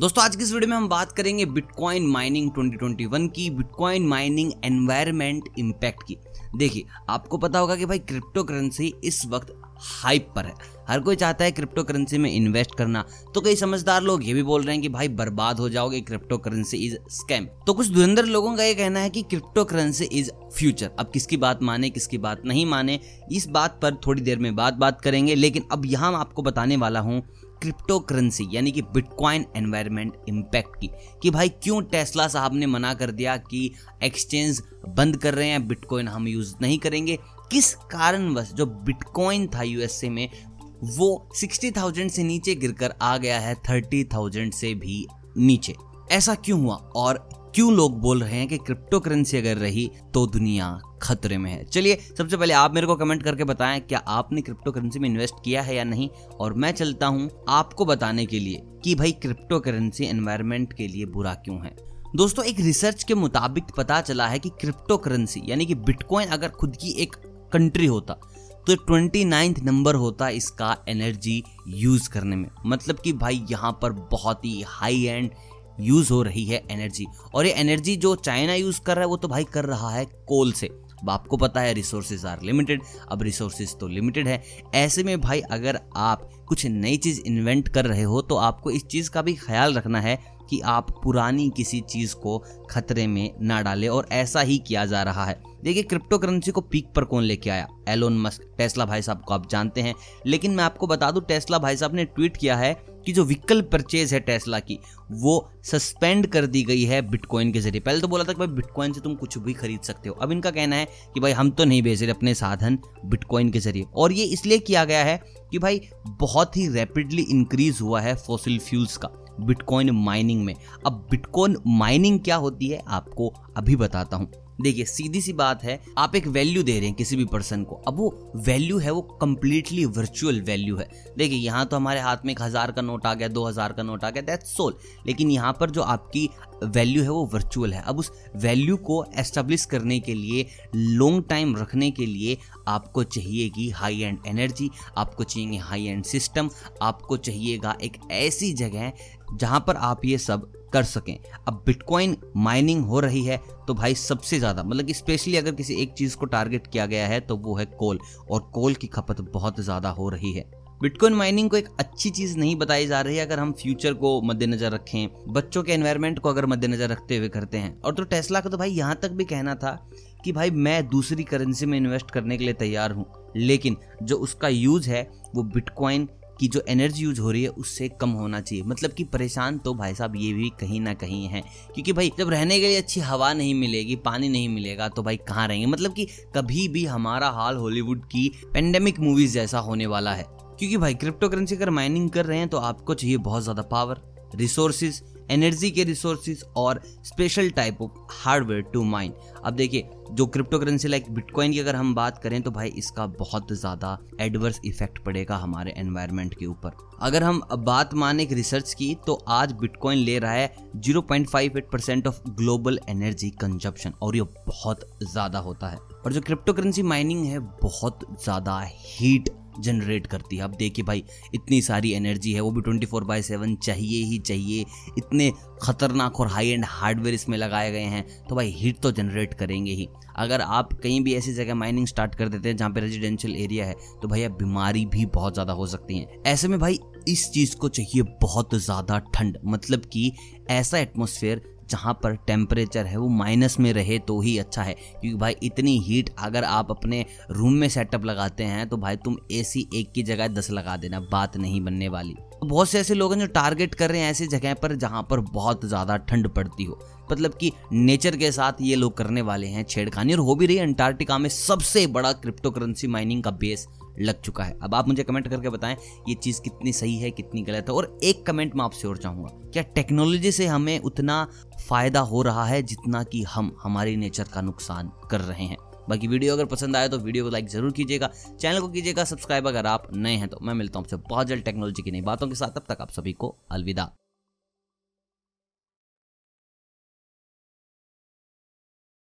दोस्तों, आज की इस वीडियो में हम बात करेंगे बिटकॉइन माइनिंग 2021 की बिटकॉइन माइनिंग एनवायरमेंट इम्पैक्ट की। देखिए, आपको पता होगा कि भाई क्रिप्टो करेंसी इस वक्त हाइप पर है। हर कोई चाहता है क्रिप्टो करेंसी में इन्वेस्ट करना। तो कई समझदार लोग ये भी बोल रहे हैं कि भाई बर्बाद हो जाओगे क्रिप्टो करेंसी इज़ स्कैम तो कुछ धुरंधर लोगों का ये कहना है कि क्रिप्टो करेंसी इज़ फ्यूचर अब किसकी बात माने, किसकी बात नहीं माने, इस बात पर थोड़ी देर में बात बात करेंगे। लेकिन अब यहाँ आपको बताने वाला हूँ क्रिप्टो करेंसी यानी कि बिटकॉइन एनवायरमेंट इम्पैक्ट की। कि भाई क्यों टेस्ला साहब ने मना कर दिया कि एक्सचेंज बंद कर रहे हैं बिटकॉइन हम यूज़ नहीं करेंगे? किस कारणवश? जो बिटकॉइन था यूएसए में वो सिक्सटी थाउज़ेंड से नीचे गिरकर आ गया है, थर्टी थाउज़ेंड से भी नीचे। ऐसा क्यों हुआ? और क्यों लोग बोल रहे हैं कि क्रिप्टो करेंसी अगर रही तो दुनिया खतरे में है? चलिए, सबसे पहले आप मेरे को कमेंट करके बताएँ, क्या आपने क्रिप्टो करेंसी में इन्वेस्ट किया है या नहीं? और मैं चलता हूँ आपको बताने के लिए कि भाई क्रिप्टो करेंसी एनवायरमेंट के लिए बुरा क्यों है। दोस्तों, एक रिसर्च के मुताबिक पता चला है कि क्रिप्टो करेंसी यानी कि बिटकॉइन अगर खुद की एक कंट्री होता तो ट्वेंटी नाइन्थ नंबर होता है इसका एनर्जी यूज़ करने में। मतलब कि भाई यहाँ पर बहुत ही हाई एंड यूज़ हो रही है एनर्जी और ये एनर्जी जो चाइना यूज़ कर रहा है, वो तो भाई कर रहा है कोल से। अब आपको पता है रिसोर्सेज आर लिमिटेड अब रिसोर्सेज तो लिमिटेड है। ऐसे में भाई अगर आप कुछ नई चीज़ इन्वेंट कर रहे हो तो आपको इस चीज़ का भी ख्याल रखना है कि आप पुरानी किसी चीज़ को खतरे में ना डालें और ऐसा ही किया जा रहा है। देखिए क्रिप्टो करेंसी को पीक पर कौन लेके आया? एलोन मस्क टेस्ला भाई साहब को आप जानते हैं। लेकिन मैं आपको बता दूँ टेस्ला भाई साहब ने ट्वीट किया है कि जो व्हीकल परचेज है टेस्ला की, वो सस्पेंड कर दी गई है बिटकॉइन के ज़रिए। पहले तो बोला था कि भाई बिटकॉइन से तुम कुछ भी खरीद सकते हो। अब इनका कहना है कि भाई, हम तो नहीं बेच रहे अपने साधन बिटकॉइन के ज़रिए। और ये इसलिए किया गया है कि भाई, बहुत ही रैपिडली इंक्रीज हुआ है फॉसिल फ्यूल्स का। बिटकॉइन माइनिंग में। अब बिटकॉइन माइनिंग क्या होती है आपको अभी बताता हूँ। देखिए सीधी सी बात है, आप एक वैल्यू दे रहे हैं किसी भी पर्सन को, अब वो वैल्यू है, वो कम्प्लीटली वर्चुअल वैल्यू है। देखिए, यहाँ तो हमारे हाथ में एक हज़ार का नोट आ गया, दो हज़ार का नोट आ गया दैट सोल लेकिन यहाँ पर जो आपकी वैल्यू है, वो वर्चुअल है। अब उस वैल्यू को एस्टेब्लिश करने के लिए लॉन्ग टाइम रखने के लिए आपको चाहिएगी हाई एंड एनर्जी आपको चाहिए हाई एंड सिस्टम आपको चाहिएगा एक ऐसी जगह जहाँ पर आप ये सब कर सकें। अब बिटकॉइन माइनिंग हो रही है तो भाई सबसे ज़्यादा मतलब कि स्पेशली अगर किसी एक चीज़ को टारगेट किया गया है तो वो है कोल और कोल की खपत बहुत ज़्यादा हो रही है। बिटकॉइन माइनिंग को एक अच्छी चीज़ नहीं बताई जा रही है अगर हम फ्यूचर को मद्देनजर रखें, बच्चों के एनवायरनमेंट को अगर मद्देनजर रखते हुए करते हैं। और तो टेस्ला का तो भाई यहाँ तक भी कहना था कि भाई मैं दूसरी करेंसी में इन्वेस्ट करने के लिए तैयार हूँ, लेकिन जो उसका यूज़ है वो बिटकॉइन की जो एनर्जी यूज़ हो रही है, उससे कम होना चाहिए। मतलब कि परेशान तो भाई साहब ये भी कहीं ना कहीं है। क्योंकि भाई, जब रहने के लिए अच्छी हवा नहीं मिलेगी, पानी नहीं मिलेगा तो भाई कहाँ रहेंगे? मतलब कि कभी भी हमारा हाल हॉलीवुड की पेंडेमिक मूवीज़ जैसा होने वाला है। क्योंकि भाई क्रिप्टो करेंसी अगर माइनिंग कर रहे हैं तो आपको चाहिए बहुत ज़्यादा पावर रिसोर्सिस एनर्जी के रिसोर्सेज और special type of hardware to mine अब देखिए, जो क्रिप्टो करेंसी लाइक बिटकॉइन की अगर हम बात करें तो भाई इसका बहुत ज़्यादा एडवर्स इफ़ेक्ट पड़ेगा हमारे एनवायरनमेंट के ऊपर। अगर हम बात माने एक रिसर्च की तो आज बिटकॉइन ले रहा है 0.58 percent of global energy consumption और ये बहुत ज़्यादा होता है। और जो क्रिप्टो करेंसी माइनिंग है, बहुत ज़्यादा हीट जनरेट करती है। अब देखिए भाई, इतनी सारी एनर्जी है, वो भी ट्वेंटी फोर बाई सेवन चाहिए ही चाहिए। इतने खतरनाक और हाई एंड हार्डवेयर इसमें लगाए गए हैं तो भाई हीट तो जनरेट करेंगे ही। अगर आप कहीं भी ऐसी जगह माइनिंग स्टार्ट कर देते हैं जहाँ पे रेजिडेंशियल एरिया है तो भैया बीमारी भी बहुत ज़्यादा हो सकती है। ऐसे में भाई, इस चीज़ को चाहिए बहुत ज़्यादा ठंड। मतलब कि ऐसा एटमोसफेयर जहाँ पर टेम्परेचर है, वो माइनस में रहे तो ही अच्छा है। क्योंकि भाई, इतनी हीट अगर आप अपने रूम में सेटअप लगाते हैं तो भाई तुम एसी एक की जगह दस लगा देना, बात नहीं बनने वाली। बहुत से ऐसे लोग हैं जो टारगेट कर रहे हैं ऐसी जगह पर जहाँ पर बहुत ज़्यादा ठंड पड़ती हो। मतलब कि नेचर के साथ ये लोग करने वाले हैं छेड़खानी और हो भी रही है अंटार्कटिका में सबसे बड़ा क्रिप्टो करेंसी माइनिंग का बेस लग चुका है। अब आप मुझे कमेंट करके बताएँ, ये चीज़ कितनी सही है, कितनी गलत है? और एक कमेंट मैं आपसे और चाहूँगा, क्या टेक्नोलॉजी से हमें उतना फ़ायदा हो रहा है जितना कि हम, हमारे नेचर का नुकसान कर रहे हैं? बाकी वीडियो अगर पसंद आए तो वीडियो को लाइक ज़रूर कीजिएगा। चैनल को कीजिएगा सब्सक्राइब अगर आप नए हैं तो मैं मिलता हूँ आपसे बहुत जल्द टेक्नोलॉजी की नई बातों के साथ। तब तक आप सभी को अलविदा।